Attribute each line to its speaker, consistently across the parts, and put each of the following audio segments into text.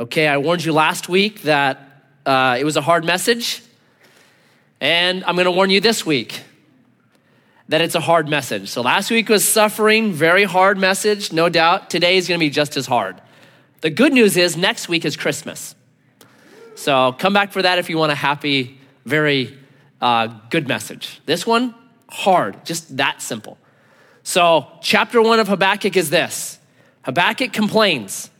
Speaker 1: Okay, I warned you last week that uh, it was a hard message, and I'm going to warn you this week that it's a hard message. So last week was suffering, very hard message, no doubt. Today is going to be just as hard. The good news is next week is Christmas. So come back for that if you want a happy, very uh, good message. This one, hard, just that simple. So, chapter one of Habakkuk is this Habakkuk complains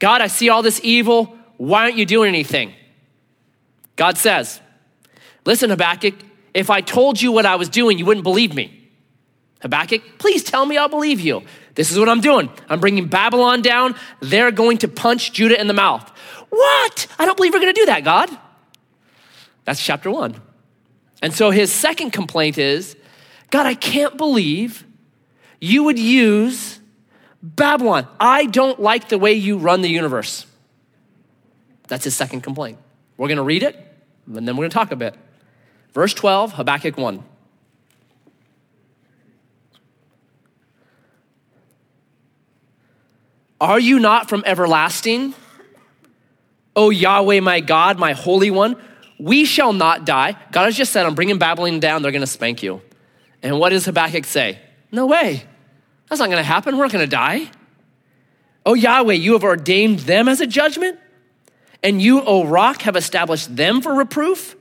Speaker 1: God, I see all this evil. Why aren't you doing anything? God says, Listen, Habakkuk, if I told you what I was doing, you wouldn't believe me. Habakkuk, please tell me I'll believe you. This is what I'm doing. I'm bringing Babylon down. They're going to punch Judah in the mouth. What? I don't believe we're going to do that, God. That's chapter one. And so his second complaint is God, I can't believe you would use Babylon. I don't like the way you run the universe. That's his second complaint. We're going to read it, and then we're going to talk a bit. Verse 12, Habakkuk 1. Are you not from everlasting? O Yahweh, my God, my Holy One, we shall not die. God has just said, I'm bringing Babylon down, they're going to spank you. And what does Habakkuk say? No way. That's not going to happen. We're not going to die. Oh, Yahweh, you have ordained them as a judgment, and you, O rock, have established them for reproof.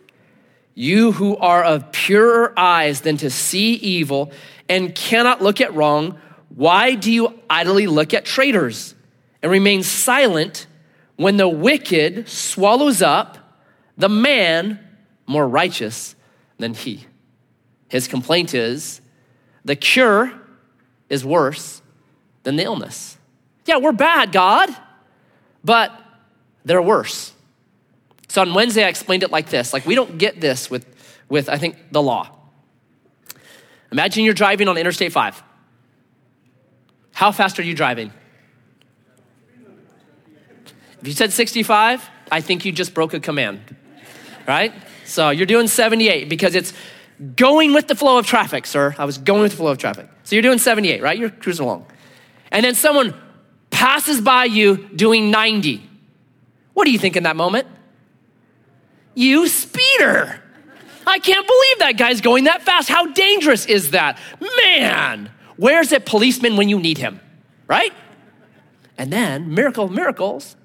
Speaker 1: You who are of purer eyes than to see evil and cannot look at wrong, why do you idly look at traitors and remain silent when the wicked swallows up the man more righteous than he? His complaint is the cure is worse than the illness. Yeah, we're bad, God, but they're worse. So on Wednesday, I explained it like this like, we don't get this with, with I think, the law. Imagine you're driving on Interstate 5. How fast are you driving? If you said 65, I think you just broke a command, right? So you're doing 78 because it's going with the flow of traffic, sir. I was going with the flow of traffic. So you're doing 78, right? You're cruising along. And then someone passes by you doing 90. What do you think in that moment? You speeder. I can't believe that guy's going that fast. How dangerous is that? Man, where's a policeman when you need him? Right? And then, miracle miracles,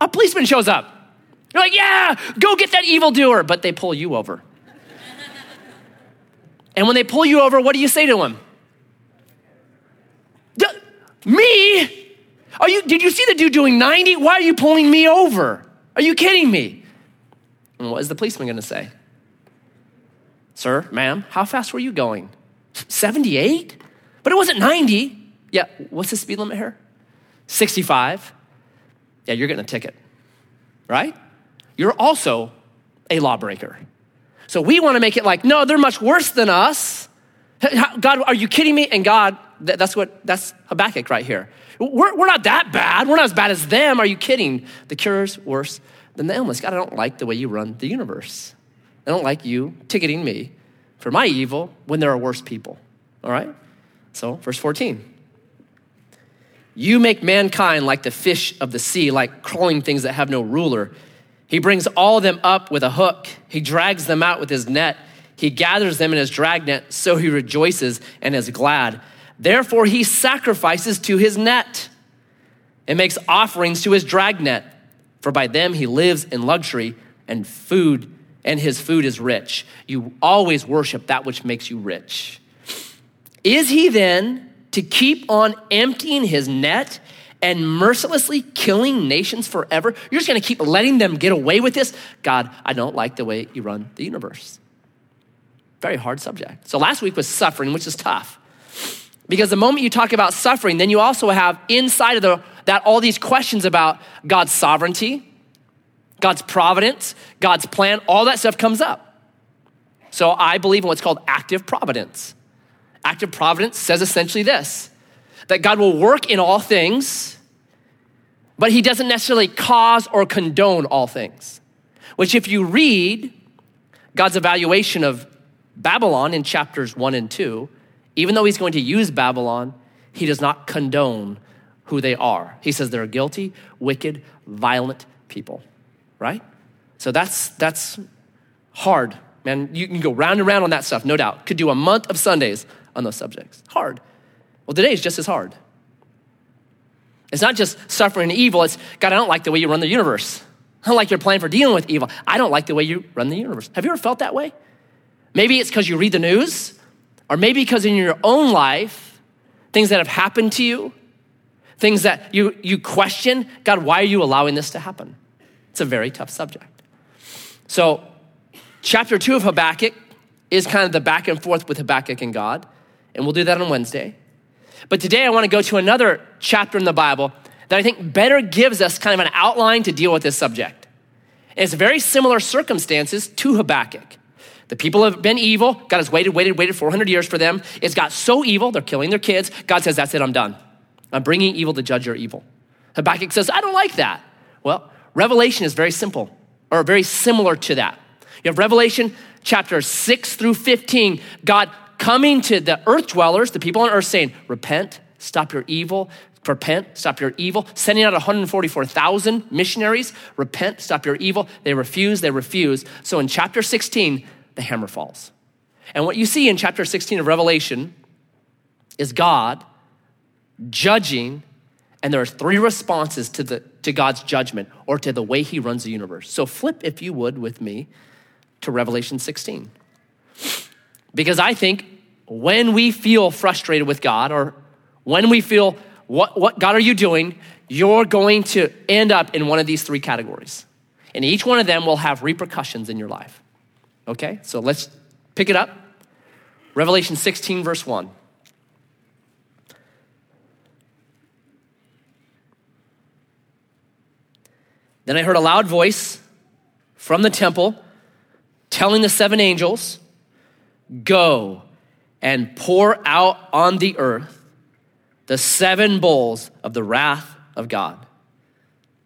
Speaker 1: a policeman shows up. You're like, yeah, go get that evildoer. But they pull you over. And when they pull you over, what do you say to him? Me? Are you, did you see the dude doing 90? Why are you pulling me over? Are you kidding me? And what is the policeman going to say? Sir, ma'am, how fast were you going? 78? But it wasn't 90. Yeah, what's the speed limit here? 65. Yeah, you're getting a ticket, right? You're also a lawbreaker. So we want to make it like, no, they're much worse than us. God, are you kidding me? And God, that's what, that's Habakkuk right here. We're, we're not that bad. We're not as bad as them. Are you kidding? The cure's worse than the illness. God, I don't like the way you run the universe. I don't like you ticketing me for my evil when there are worse people. All right? So, verse 14. You make mankind like the fish of the sea, like crawling things that have no ruler. He brings all of them up with a hook. He drags them out with his net. He gathers them in his dragnet, so he rejoices and is glad. Therefore, he sacrifices to his net and makes offerings to his dragnet for by them he lives in luxury and food, and his food is rich. You always worship that which makes you rich. Is he then to keep on emptying his net and mercilessly killing nations forever? You're just gonna keep letting them get away with this? God, I don't like the way you run the universe. Very hard subject. So last week was suffering, which is tough. Because the moment you talk about suffering, then you also have inside of the that all these questions about God's sovereignty, God's providence, God's plan, all that stuff comes up. So I believe in what's called active providence. Active providence says essentially this that God will work in all things, but he doesn't necessarily cause or condone all things. Which, if you read God's evaluation of Babylon in chapters one and two, even though he's going to use Babylon, he does not condone who they are. He says they're guilty, wicked, violent people, right? So that's that's hard, man. You can go round and round on that stuff, no doubt. Could do a month of Sundays on those subjects. Hard. Well, today is just as hard. It's not just suffering evil, it's God, I don't like the way you run the universe. I don't like your plan for dealing with evil. I don't like the way you run the universe. Have you ever felt that way? Maybe it's because you read the news, or maybe because in your own life, things that have happened to you, things that you, you question God, why are you allowing this to happen? It's a very tough subject. So, chapter two of Habakkuk is kind of the back and forth with Habakkuk and God, and we'll do that on Wednesday. But today I want to go to another chapter in the Bible that I think better gives us kind of an outline to deal with this subject. It's very similar circumstances to Habakkuk. The people have been evil. God has waited, waited, waited 400 years for them. It's got so evil, they're killing their kids. God says, That's it, I'm done. I'm bringing evil to judge your evil. Habakkuk says, I don't like that. Well, Revelation is very simple, or very similar to that. You have Revelation chapter 6 through 15, God coming to the earth dwellers, the people on earth, saying, Repent, stop your evil, repent, stop your evil, sending out 144,000 missionaries, repent, stop your evil. They refuse, they refuse. So in chapter 16, the hammer falls. And what you see in chapter 16 of Revelation is God judging, and there are three responses to, the, to God's judgment or to the way he runs the universe. So flip, if you would, with me to Revelation 16. Because I think when we feel frustrated with God or when we feel, what, what God are you doing? You're going to end up in one of these three categories. And each one of them will have repercussions in your life. Okay, so let's pick it up. Revelation 16, verse 1. Then I heard a loud voice from the temple telling the seven angels, Go and pour out on the earth the seven bowls of the wrath of God.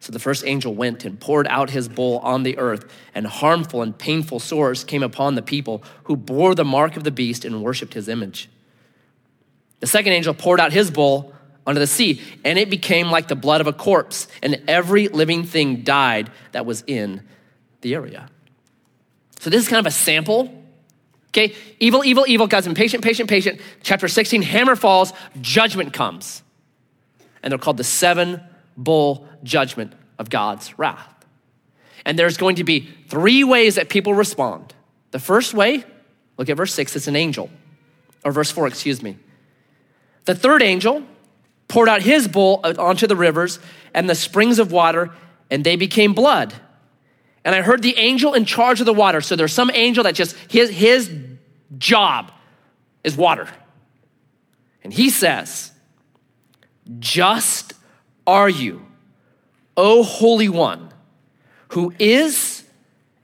Speaker 1: So the first angel went and poured out his bowl on the earth, and harmful and painful sores came upon the people who bore the mark of the beast and worshiped his image. The second angel poured out his bowl onto the sea, and it became like the blood of a corpse, and every living thing died that was in the area. So, this is kind of a sample. Okay, evil, evil, evil, God's impatient, patient, patient. Chapter 16, hammer falls, judgment comes. And they're called the seven bowl judgment of God's wrath. And there's going to be three ways that people respond. The first way, look at verse 6, it's an angel, or verse 4, excuse me. The third angel poured out his bowl onto the rivers and the springs of water, and they became blood. And I heard the angel in charge of the water. So there's some angel that just, his, his job is water. And he says, Just are you, O Holy One, who is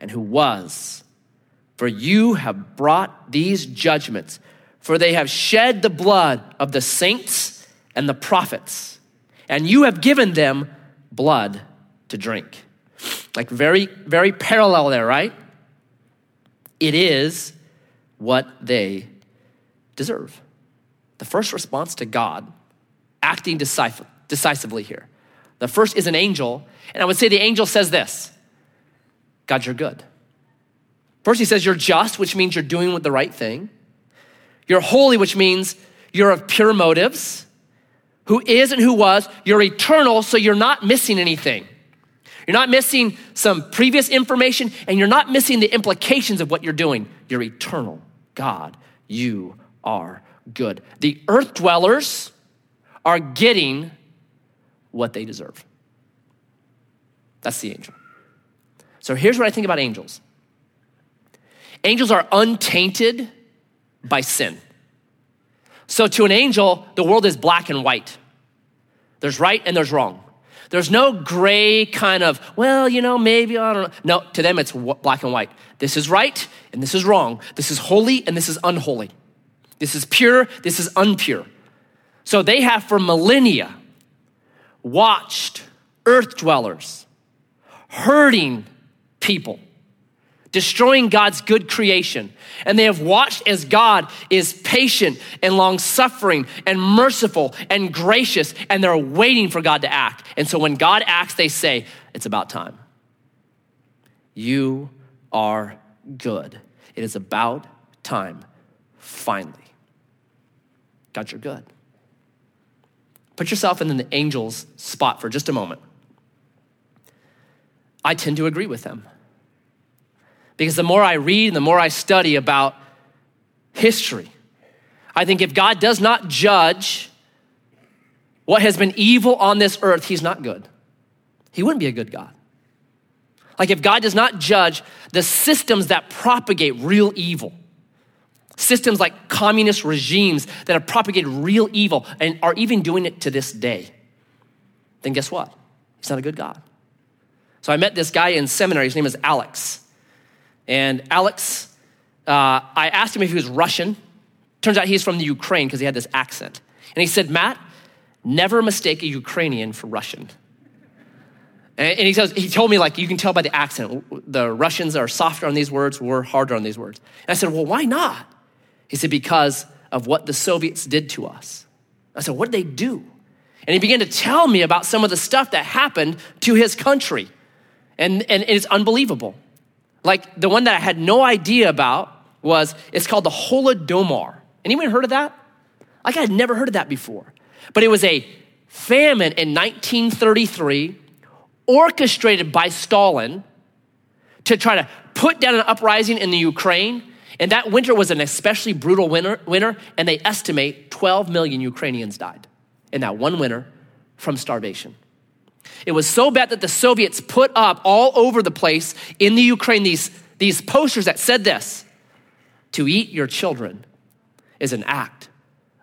Speaker 1: and who was, for you have brought these judgments, for they have shed the blood of the saints and the prophets, and you have given them blood to drink. Like, very, very parallel there, right? It is what they deserve. The first response to God, acting decisively here. The first is an angel, and I would say the angel says this God, you're good. First, he says you're just, which means you're doing the right thing. You're holy, which means you're of pure motives who is and who was. You're eternal, so you're not missing anything. You're not missing some previous information, and you're not missing the implications of what you're doing. You're eternal. God, you are good. The earth dwellers are getting what they deserve. That's the angel. So here's what I think about angels angels are untainted by sin. So to an angel, the world is black and white. There's right and there's wrong. There's no gray kind of, well, you know, maybe, I don't know. No, to them it's black and white. This is right and this is wrong. This is holy and this is unholy. This is pure, this is unpure. So they have for millennia watched earth dwellers hurting people, destroying God's good creation. And they have watched as God is patient and long suffering and merciful and gracious, and they're waiting for God to act. And so when God acts, they say, It's about time. You are good. It is about time, finally. God, you're good. Put yourself in the angel's spot for just a moment. I tend to agree with them. Because the more I read and the more I study about history, I think if God does not judge what has been evil on this earth, he's not good. He wouldn't be a good God. Like if God does not judge the systems that propagate real evil, systems like communist regimes that have propagated real evil and are even doing it to this day, then guess what? He's not a good God. So I met this guy in seminary. His name is Alex. And Alex, uh, I asked him if he was Russian. Turns out he's from the Ukraine because he had this accent. And he said, Matt, never mistake a Ukrainian for Russian. And, he, says, he told me, like, you can tell by the accent, the Russians are softer on these words, we're harder on these words. And I said, well, why not? He said, because of what the Soviets did to us. I said, what did they do? And he began to tell me about some of the stuff that happened to his country. And, and it's unbelievable. Like the one that I had no idea about was, it's called the Holodomor. Anyone heard of that? Like I had never heard of that before. But it was a famine in 1933 orchestrated by Stalin to try to put down an uprising in the Ukraine. And that winter was an especially brutal winter, winter, and they estimate 12 million Ukrainians died in that one winter from starvation. It was so bad that the Soviets put up all over the place in the Ukraine these, these posters that said this To eat your children is an act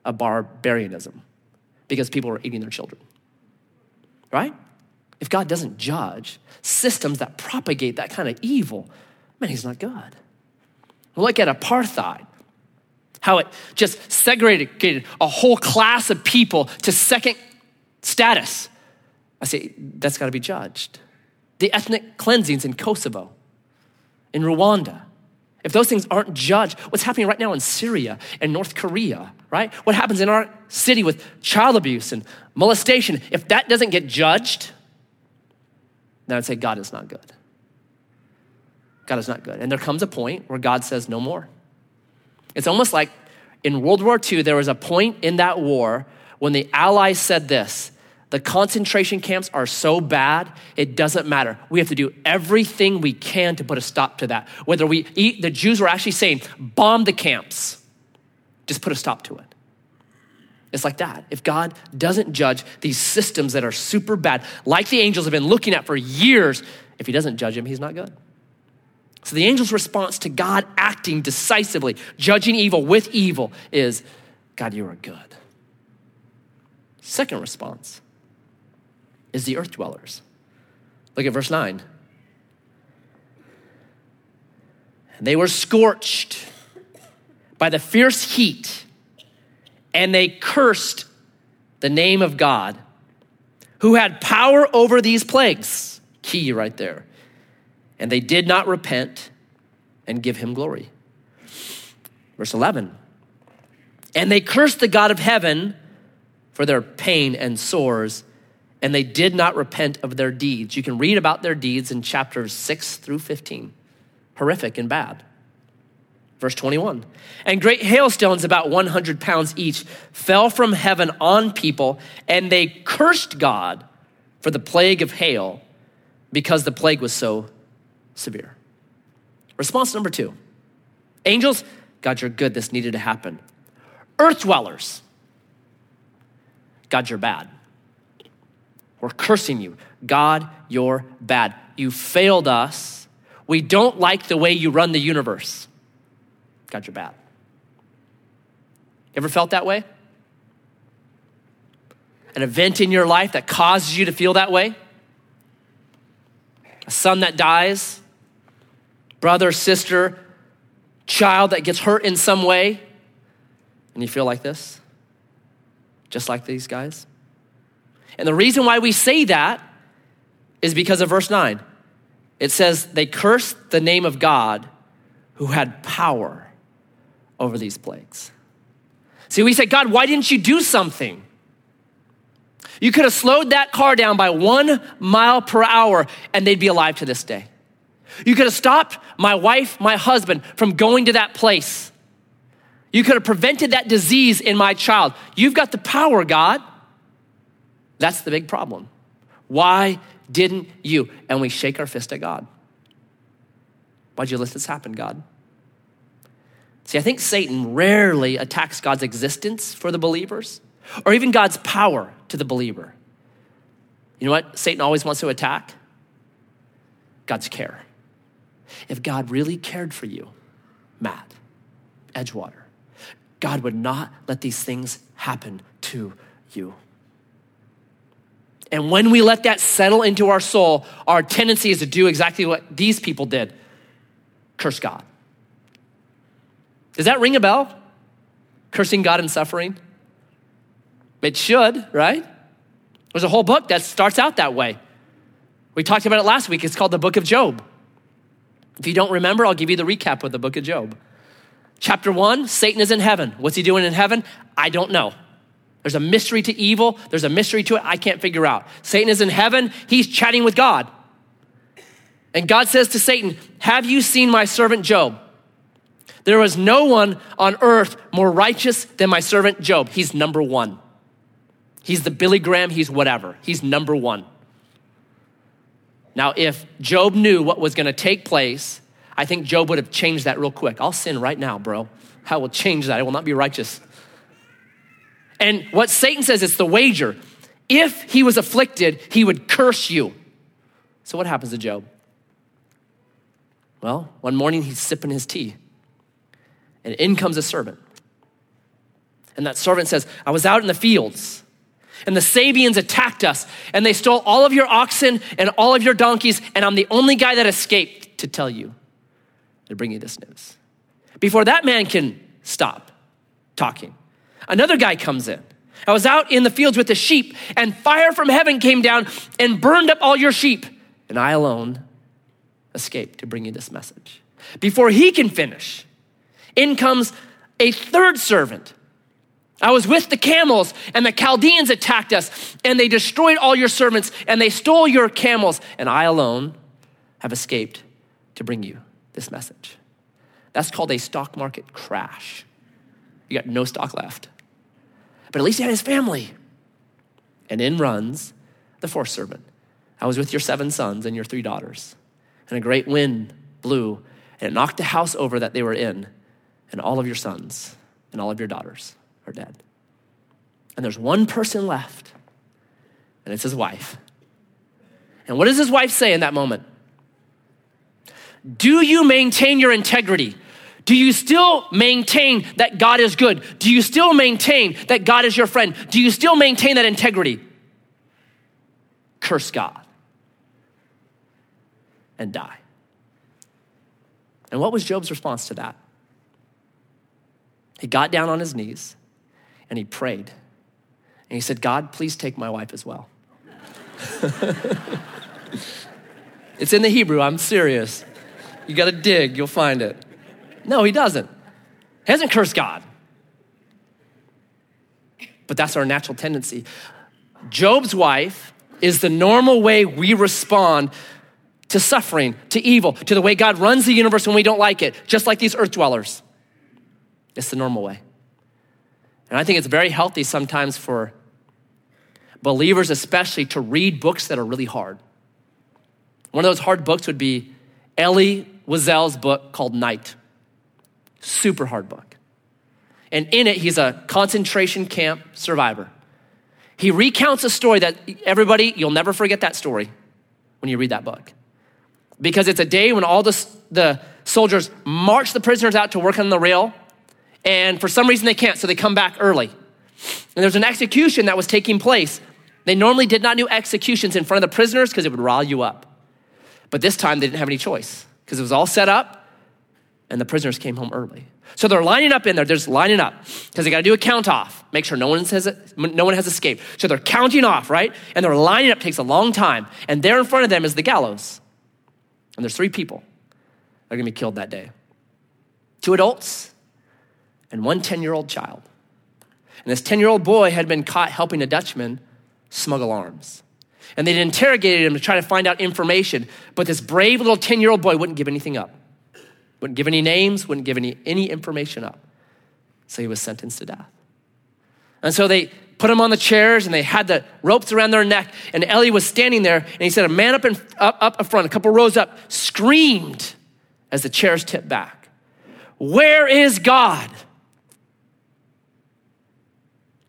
Speaker 1: of barbarianism because people were eating their children. Right? If God doesn't judge systems that propagate that kind of evil, man, he's not God. Look at apartheid how it just segregated a whole class of people to second status I say, that's got to be judged. The ethnic cleansings in Kosovo, in Rwanda, if those things aren't judged, what's happening right now in Syria and North Korea, right? What happens in our city with child abuse and molestation, if that doesn't get judged, then I'd say God is not good. God is not good. And there comes a point where God says, no more. It's almost like in World War II, there was a point in that war when the Allies said this the concentration camps are so bad, it doesn't matter. We have to do everything we can to put a stop to that. Whether we eat, the Jews were actually saying, bomb the camps, just put a stop to it. It's like that. If God doesn't judge these systems that are super bad, like the angels have been looking at for years, if he doesn't judge them, he's not good. So the angel's response to God acting decisively, judging evil with evil, is God, you are good. Second response is the earth dwellers. Look at verse 9. They were scorched by the fierce heat, and they cursed the name of God, who had power over these plagues. Key right there. And they did not repent and give him glory. Verse 11. And they cursed the God of heaven for their pain and sores and they did not repent of their deeds. You can read about their deeds in chapters 6 through 15. Horrific and bad. Verse 21 And great hailstones, about 100 pounds each, fell from heaven on people, and they cursed God for the plague of hail because the plague was so severe. Response number two Angels, God, you're good. This needed to happen. Earth dwellers, God, you're bad. We're cursing you. God, you're bad. You failed us. We don't like the way you run the universe. God, you're bad. Ever felt that way? An event in your life that causes you to feel that way? A son that dies? Brother, sister, child that gets hurt in some way? And you feel like this? Just like these guys? And the reason why we say that is because of verse 9. it says they cursed the name of God who had power over these plagues. See, we say, God, why didn't you do something? You could have slowed that car down by one mile per hour and they'd be alive to this day. You could have stopped my wife, my husband from going to that place. You could have prevented that disease in my child. You've got the power, God. That's the big problem. Why didn't you? And we shake our fist at God. Why'd you let this happen, God? See, I think Satan rarely attacks God's existence for the believers or even God's power to the believer. You know what Satan always wants to attack? God's care. If God really cared for you, Matt, Edgewater, God would not let these things happen to you. And when we let that settle into our soul, our tendency is to do exactly what these people did curse God. Does that ring a bell? Cursing God and suffering? It should, right? There's a whole book that starts out that way. We talked about it last week. It's called the Book of Job. If you don't remember, I'll give you the recap of the Book of Job. Chapter one Satan is in heaven. What's he doing in heaven? I don't know. There's a mystery to evil, there's a mystery to it I can't figure out. Satan is in heaven, he's chatting with God. And God says to Satan, Have you seen my servant Job? There was no one on earth more righteous than my servant Job. He's number one. He's the Billy Graham, he's whatever. He's number one. Now, if Job knew what was going to take place, I think Job would have changed that real quick. I'll sin right now, bro. I will change that. I will not be righteous. And what Satan says is the wager. If he was afflicted, he would curse you. So, what happens to Job? Well, one morning he's sipping his tea and in comes a servant. And that servant says, I was out in the fields, and the Sabeans attacked us, and they stole all of your oxen and all of your donkeys, and I'm the only guy that escaped to tell you, to bring you this news. Before that man can stop talking, another guy comes in. I was out in the fields with the sheep, and fire from heaven came down and burned up all your sheep, and I alone escaped to bring you this message. Before he can finish, in comes a third servant. I was with the camels, and the Chaldeans attacked us, and they destroyed all your servants, and they stole your camels, and I alone have escaped to bring you this message. That's called a stock market crash. You got no stock left. But at least he had his family. And in runs the fourth servant. I was with your seven sons and your three daughters, and a great wind blew, and it knocked the house over that they were in and all of your sons and all of your daughters are dead. And there's one person left, and it's his wife. And what does his wife say in that moment? Do you maintain your integrity? Do you still maintain that God is good? Do you still maintain that God is your friend? Do you still maintain that integrity? Curse God and die. And what was Job's response to that? He got down on his knees and he prayed. And he said, God, please take my wife as well. it's in the Hebrew, I'm serious. You got to dig, you'll find it. No, he doesn't. He hasn't cursed God. But that's our natural tendency. Job's wife is the normal way we respond to suffering, to evil, to the way God runs the universe when we don't like it, just like these earth dwellers. It's the normal way. And I think it's very healthy sometimes for believers, especially, to read books that are really hard. One of those hard books would be Elie Wiesel's book called Night. Super hard book. And in it, he's a concentration camp survivor. He recounts a story that everybody, you'll never forget that story when you read that book. Because it's a day when all the, the soldiers march the prisoners out to work on the rail and for some reason they can't, so they come back early. And there's an execution that was taking place. They normally did not do executions in front of the prisoners because it would rile you up. But this time they didn't have any choice because it was all set up and the prisoners came home early. So they're lining up in there, they're just lining up because they got to do a count off, make sure no one, has, no one has escaped. So they're counting off, right? And they're lining up, takes a long time. And there in front of them is the gallows. And there's three people that are gonna be killed that day two adults and one 10 year old child. And this 10 year old boy had been caught helping a Dutchman smuggle arms. And they'd interrogated him to try to find out information, but this brave little 10 year old boy wouldn't give anything up. Wouldn't give any names, wouldn't give any, any information up. So he was sentenced to death. And so they put him on the chairs and they had the ropes around their neck. And Elie was standing there and he said, A man up, in, up, up front, a couple rows up, screamed as the chairs tipped back, Where is God?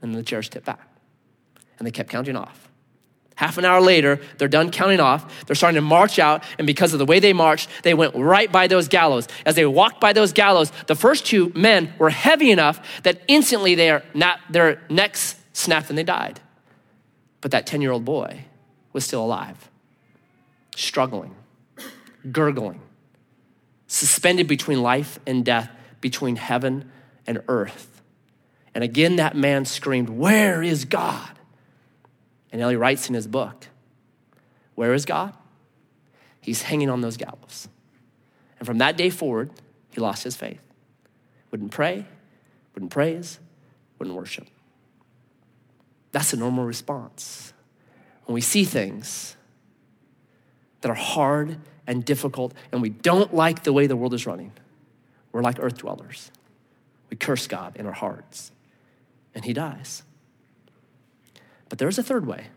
Speaker 1: And the chairs tipped back. And they kept counting off. Half an hour later, they're done counting off. They're starting to march out. And because of the way they marched, they went right by those gallows. As they walked by those gallows, the first two men were heavy enough that instantly their, their necks snapped and they died. But that 10 year old boy was still alive, struggling, gurgling, suspended between life and death, between heaven and earth. And again, that man screamed, Where is God? And Elie writes in his book, Where is God? He's hanging on those gallows. And from that day forward, he lost his faith. Wouldn't pray, wouldn't praise, wouldn't worship. That's a normal response. When we see things that are hard and difficult and we don't like the way the world is running, we're like earth dwellers. We curse God in our hearts, and he dies. But there's a third way.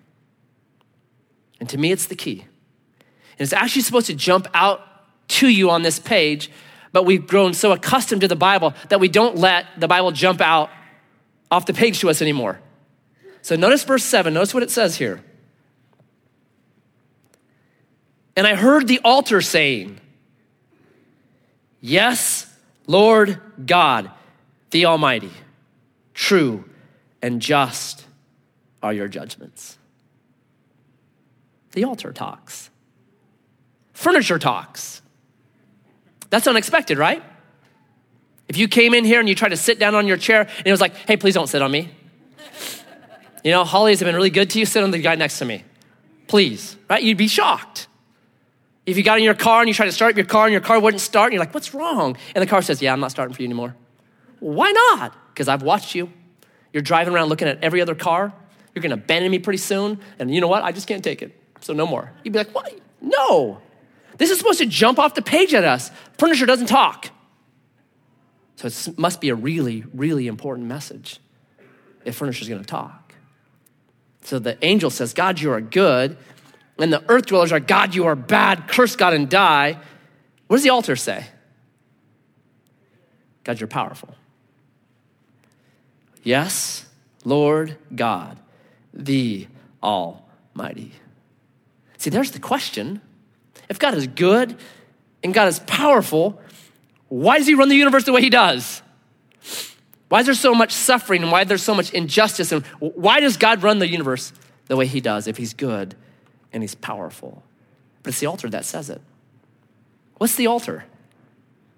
Speaker 1: And to me, it's the key. And it's actually supposed to jump out to you on this page, but we've grown so accustomed to the Bible that we don't let the Bible jump out off the page to us anymore. So notice verse 7. Notice what it says here. And I heard the altar saying, Yes, Lord God, the Almighty, true and just are your judgments. The altar talks, furniture talks. That's unexpected, right? If you came in here and you tried to sit down on your chair and it was like, hey, please don't sit on me. You know, Hollies have been really good to you, sit on the guy next to me. Please, right? You'd be shocked. If you got in your car and you tried to start your car and your car wouldn't start, and you're like, what's wrong? And the car says, yeah, I'm not starting for you anymore. Why not? Because I've watched you. You're driving around looking at every other car you're going to abandon me pretty soon. And you know what? I just can't take it. So no more. You'd be like, what? No. This is supposed to jump off the page at us. Furniture doesn't talk. So it must be a really, really important message if furniture is going to talk. So the angel says, God, you are good. And the earth dwellers are, God, you are bad. Curse God and die. What does the altar say? God, you're powerful. Yes, Lord God, the Almighty. See, there's the question. If God is good and God is powerful, why does He run the universe the way He does? Why is there so much suffering and why is there so much injustice? And why does God run the universe the way He does if He's good and He's powerful? But it's the altar that says it. What's the altar?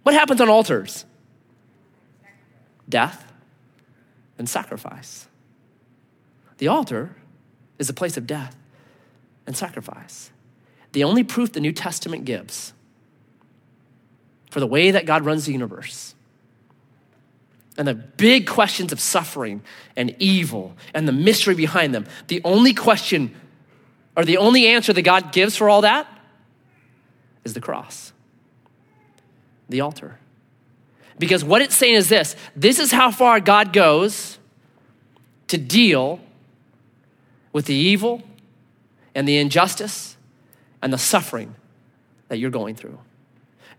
Speaker 1: What happens on altars? Death and sacrifice. The altar is a place of death and sacrifice. The only proof the New Testament gives for the way that God runs the universe and the big questions of suffering and evil and the mystery behind them, the only question or the only answer that God gives for all that is the cross, the altar. Because what it's saying is this this is how far God goes to deal with the evil and the injustice and the suffering that you're going through.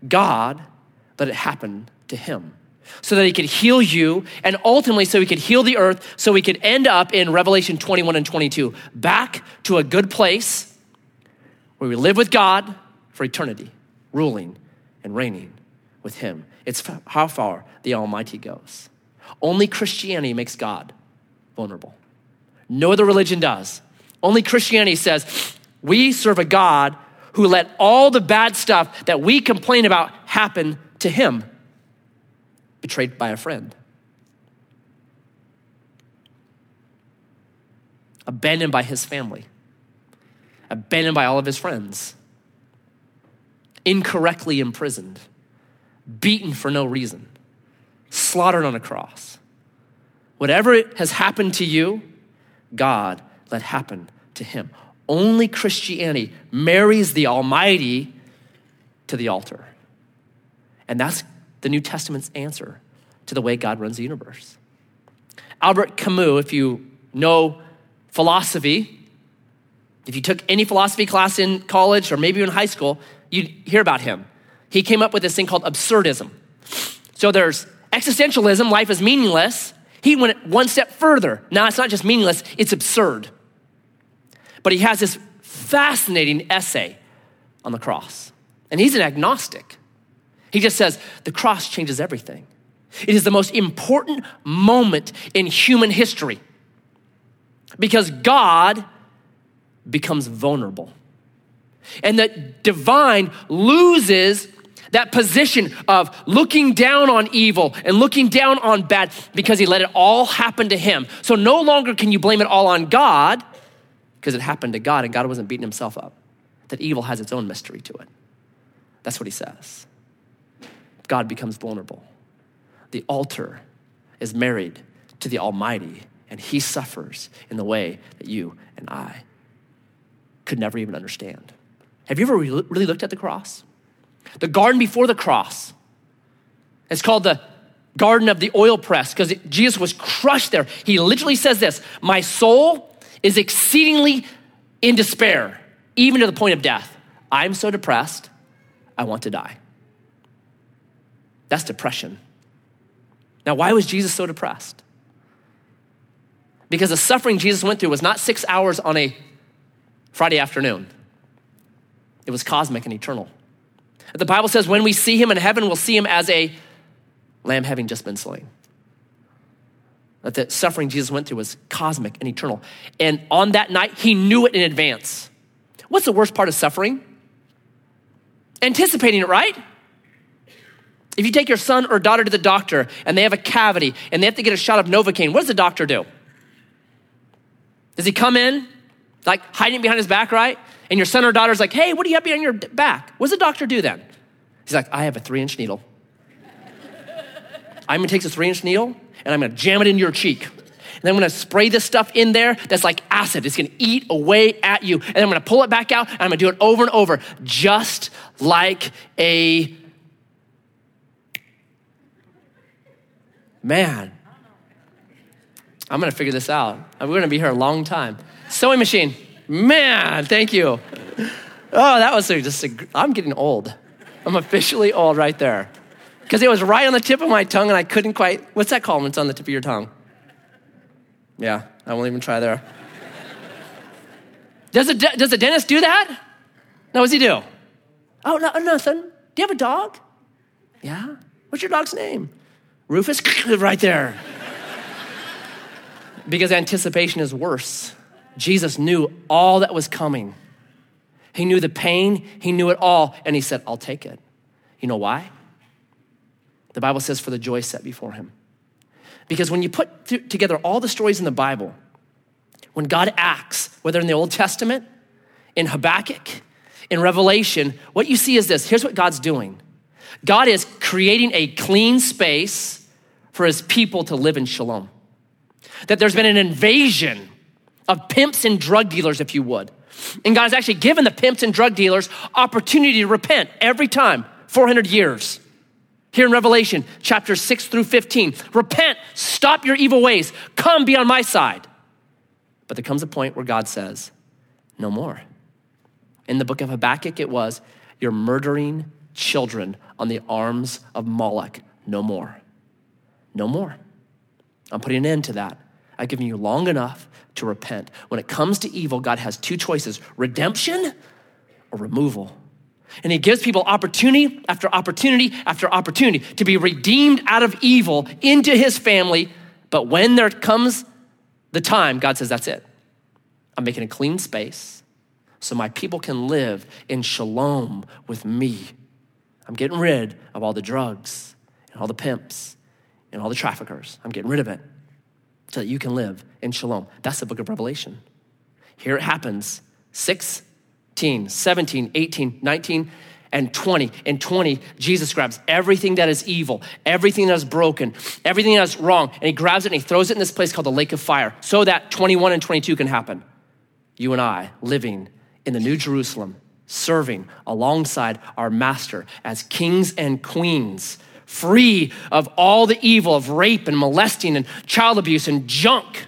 Speaker 1: God let it happen to him so that he could heal you and ultimately so he could heal the earth so we could end up in Revelation 21 and 22 back to a good place where we live with God for eternity, ruling and reigning with him. It's how far the Almighty goes. Only Christianity makes God vulnerable. No other religion does. Only Christianity says we serve a God who let all the bad stuff that we complain about happen to him, betrayed by a friend, abandoned by his family, abandoned by all of his friends, incorrectly imprisoned, beaten for no reason, slaughtered on a cross. Whatever has happened to you, God let happen to him. Only Christianity marries the Almighty to the altar. And that's the New Testament's answer to the way God runs the universe. Albert Camus, if you know philosophy, if you took any philosophy class in college or maybe in high school, you'd hear about him. He came up with this thing called absurdism. So there's existentialism, life is meaningless. He went one step further. Now it's not just meaningless, it's absurd. But he has this fascinating essay on the cross. And he's an agnostic. He just says the cross changes everything. It is the most important moment in human history because God becomes vulnerable. And that divine loses that position of looking down on evil and looking down on bad because he let it all happen to him. So no longer can you blame it all on God because it happened to God and God wasn't beating himself up. That evil has its own mystery to it. That's what he says. God becomes vulnerable. The altar is married to the Almighty, and he suffers in the way that you and I could never even understand. Have you ever really looked at the cross? The garden before the cross. It's called the garden of the oil press because Jesus was crushed there. He literally says this My soul is exceedingly in despair, even to the point of death. I'm so depressed, I want to die. That's depression. Now, why was Jesus so depressed? Because the suffering Jesus went through was not six hours on a Friday afternoon, it was cosmic and eternal. The Bible says when we see him in heaven, we'll see him as a lamb having just been slain. That the suffering Jesus went through was cosmic and eternal. And on that night, he knew it in advance. What's the worst part of suffering? Anticipating it, right? If you take your son or daughter to the doctor and they have a cavity and they have to get a shot of Novocaine, what does the doctor do? Does he come in, like hiding behind his back, right? And your son or daughter's like, hey, what do you have behind your back? What does the doctor do then? He's like, I have a three inch needle. I'm gonna take this three inch needle and I'm gonna jam it into your cheek. And then I'm gonna spray this stuff in there that's like acid. It's gonna eat away at you. And I'm gonna pull it back out and I'm gonna do it over and over, just like a man. I'm gonna figure this out. We're gonna be here a long time. Sewing machine. Man, thank you. Oh, that was just I'm getting old. I'm officially old right there. Because it was right on the tip of my tongue and I couldn't quite, what's that called when it's on the tip of your tongue? Yeah, I won't even try there. Does a, does a dentist do that? No, what does he do? Oh, no, nothing. Do you have a dog? Yeah. What's your dog's name? Rufus? right there. because anticipation is worse. Jesus knew all that was coming. He knew the pain, he knew it all, and he said, I'll take it. You know why? The Bible says, for the joy set before him. Because when you put th- together all the stories in the Bible, when God acts, whether in the Old Testament, in Habakkuk, in Revelation, what you see is this here's what God's doing God is creating a clean space for his people to live in shalom. That there's been an invasion of pimps and drug dealers, if you would. And God has actually given the pimps and drug dealers opportunity to repent every time, 400 years. Here in Revelation, chapter 6 through 15, repent, stop your evil ways, come be on my side. But there comes a point where God says, no more. In the book of Habakkuk, it was, you're murdering children on the arms of Moloch. No more. No more. I'm putting an end to that. I've given you long enough to repent. When it comes to evil, God has two choices redemption or removal. And He gives people opportunity after opportunity after opportunity to be redeemed out of evil into His family. But when there comes the time, God says, That's it. I'm making a clean space so my people can live in shalom with me. I'm getting rid of all the drugs and all the pimps and all the traffickers. I'm getting rid of it so that you can live in shalom. That's the book of Revelation. Here it happens 16, 17, 18, 19, and 20 and 20 jesus grabs everything that is evil everything that is broken everything that is wrong and he grabs it and he throws it in this place called the lake of fire so that 21 and 22 can happen you and i living in the new jerusalem serving alongside our master as kings and queens free of all the evil of rape and molesting and child abuse and junk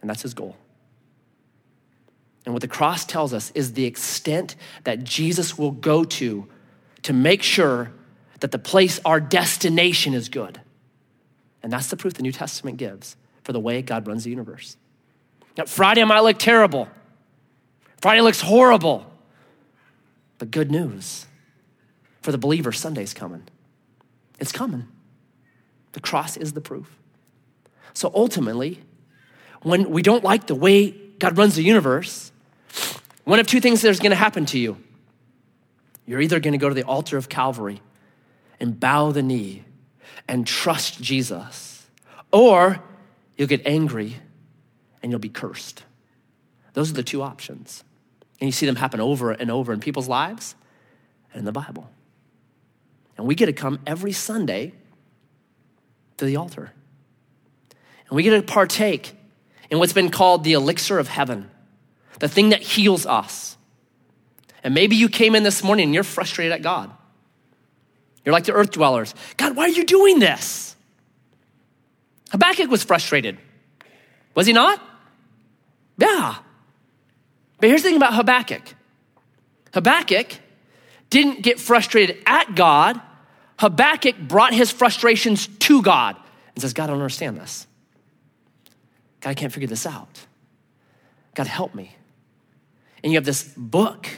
Speaker 1: and that's his goal and what the cross tells us is the extent that Jesus will go to to make sure that the place, our destination, is good. And that's the proof the New Testament gives for the way God runs the universe. Now, Friday might look terrible, Friday looks horrible. But good news for the believer Sunday's coming. It's coming. The cross is the proof. So ultimately, when we don't like the way God runs the universe, one of two things is going to happen to you. You're either going to go to the altar of Calvary and bow the knee and trust Jesus, or you'll get angry and you'll be cursed. Those are the two options. And you see them happen over and over in people's lives and in the Bible. And we get to come every Sunday to the altar. And we get to partake in what's been called the elixir of heaven the thing that heals us. And maybe you came in this morning and you're frustrated at God. You're like the earth dwellers God, why are you doing this? Habakkuk was frustrated. Was he not? Yeah. But here's the thing about Habakkuk Habakkuk didn't get frustrated at God. Habakkuk brought his frustrations to God and says, God, I don't understand this. God, I can't figure this out. God, help me. And you have this book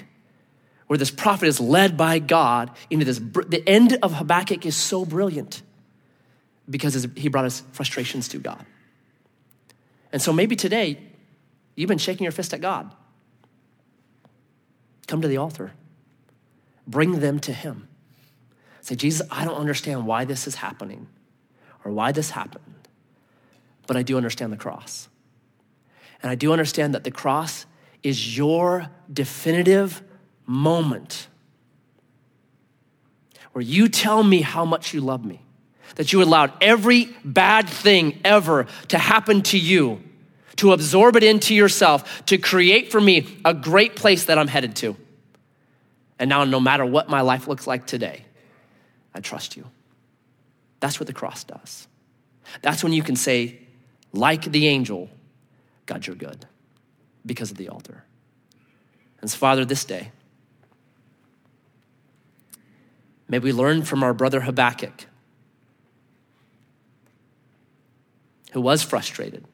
Speaker 1: where this prophet is led by God into this. The end of Habakkuk is so brilliant because he brought his frustrations to God. And so maybe today you've been shaking your fist at God. Come to the altar, bring them to Him. Say, Jesus, I don't understand why this is happening or why this happened, but I do understand the cross. And I do understand that the cross is your definitive moment where you tell me how much you love me, that you allowed every bad thing ever to happen to you, to absorb it into yourself, to create for me a great place that I'm headed to. And now, no matter what my life looks like today, I trust you. That's what the cross does. That's when you can say, like the angel, God, you're good because of the altar. And so, Father, this day, may we learn from our brother Habakkuk, who was frustrated.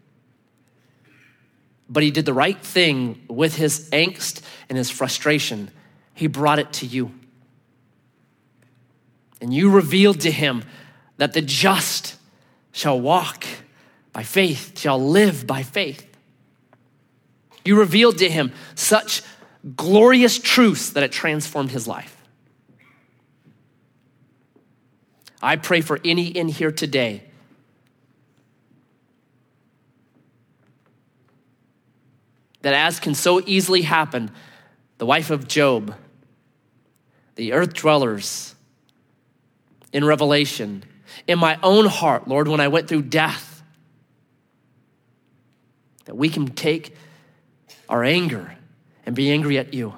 Speaker 1: But he did the right thing with his angst and his frustration. He brought it to you. And you revealed to him that the just shall walk by faith, shall live by faith. You revealed to him such glorious truths that it transformed his life. I pray for any in here today that, as can so easily happen, the wife of Job, the earth dwellers in Revelation, in my own heart, Lord, when I went through death, that we can take our anger and be angry at you.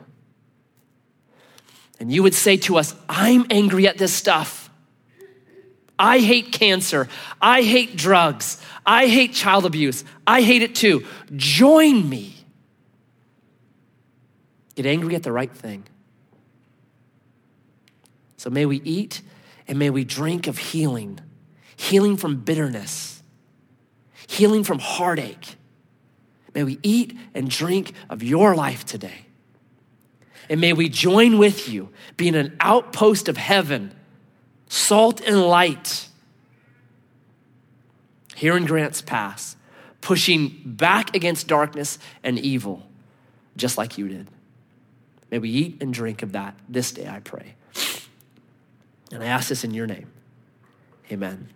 Speaker 1: And you would say to us, I'm angry at this stuff. I hate cancer. I hate drugs. I hate child abuse. I hate it too. Join me. Get angry at the right thing. So may we eat and may we drink of healing, healing from bitterness, healing from heartache May we eat and drink of your life today. And may we join with you, being an outpost of heaven, salt and light here in Grants Pass, pushing back against darkness and evil, just like you did. May we eat and drink of that this day, I pray. And I ask this in your name. Amen.